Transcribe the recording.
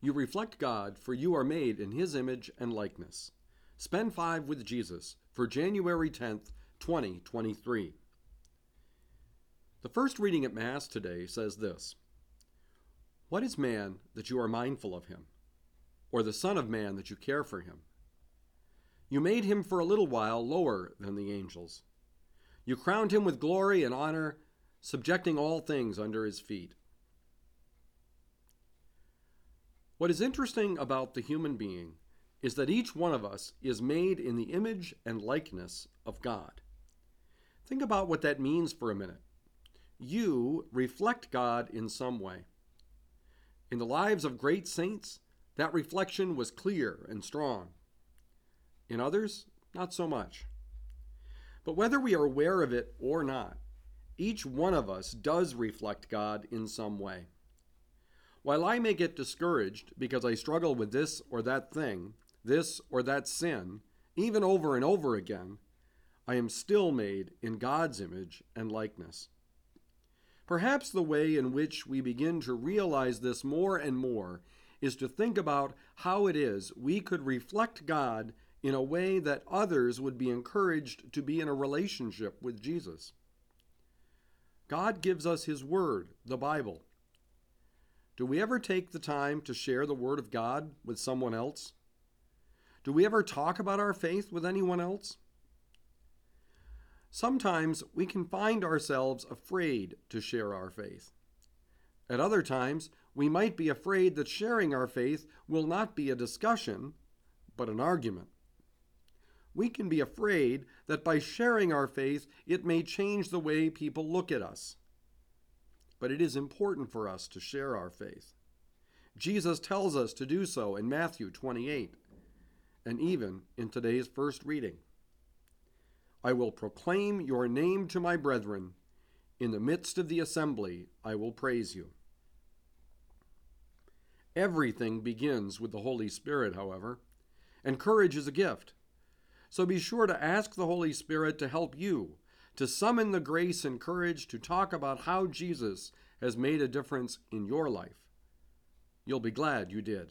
You reflect God, for you are made in His image and likeness. Spend five with Jesus for January 10th, 2023. The first reading at Mass today says this What is man that you are mindful of him, or the Son of Man that you care for him? You made him for a little while lower than the angels. You crowned him with glory and honor, subjecting all things under his feet. What is interesting about the human being is that each one of us is made in the image and likeness of God. Think about what that means for a minute. You reflect God in some way. In the lives of great saints, that reflection was clear and strong. In others, not so much. But whether we are aware of it or not, each one of us does reflect God in some way. While I may get discouraged because I struggle with this or that thing, this or that sin, even over and over again, I am still made in God's image and likeness. Perhaps the way in which we begin to realize this more and more is to think about how it is we could reflect God in a way that others would be encouraged to be in a relationship with Jesus. God gives us His Word, the Bible, do we ever take the time to share the Word of God with someone else? Do we ever talk about our faith with anyone else? Sometimes we can find ourselves afraid to share our faith. At other times, we might be afraid that sharing our faith will not be a discussion, but an argument. We can be afraid that by sharing our faith, it may change the way people look at us but it is important for us to share our faith. Jesus tells us to do so in Matthew 28 and even in today's first reading. I will proclaim your name to my brethren. In the midst of the assembly, I will praise you. Everything begins with the Holy Spirit, however, and courage is a gift. So be sure to ask the Holy Spirit to help you to summon the grace and courage to talk about how Jesus has made a difference in your life. You'll be glad you did.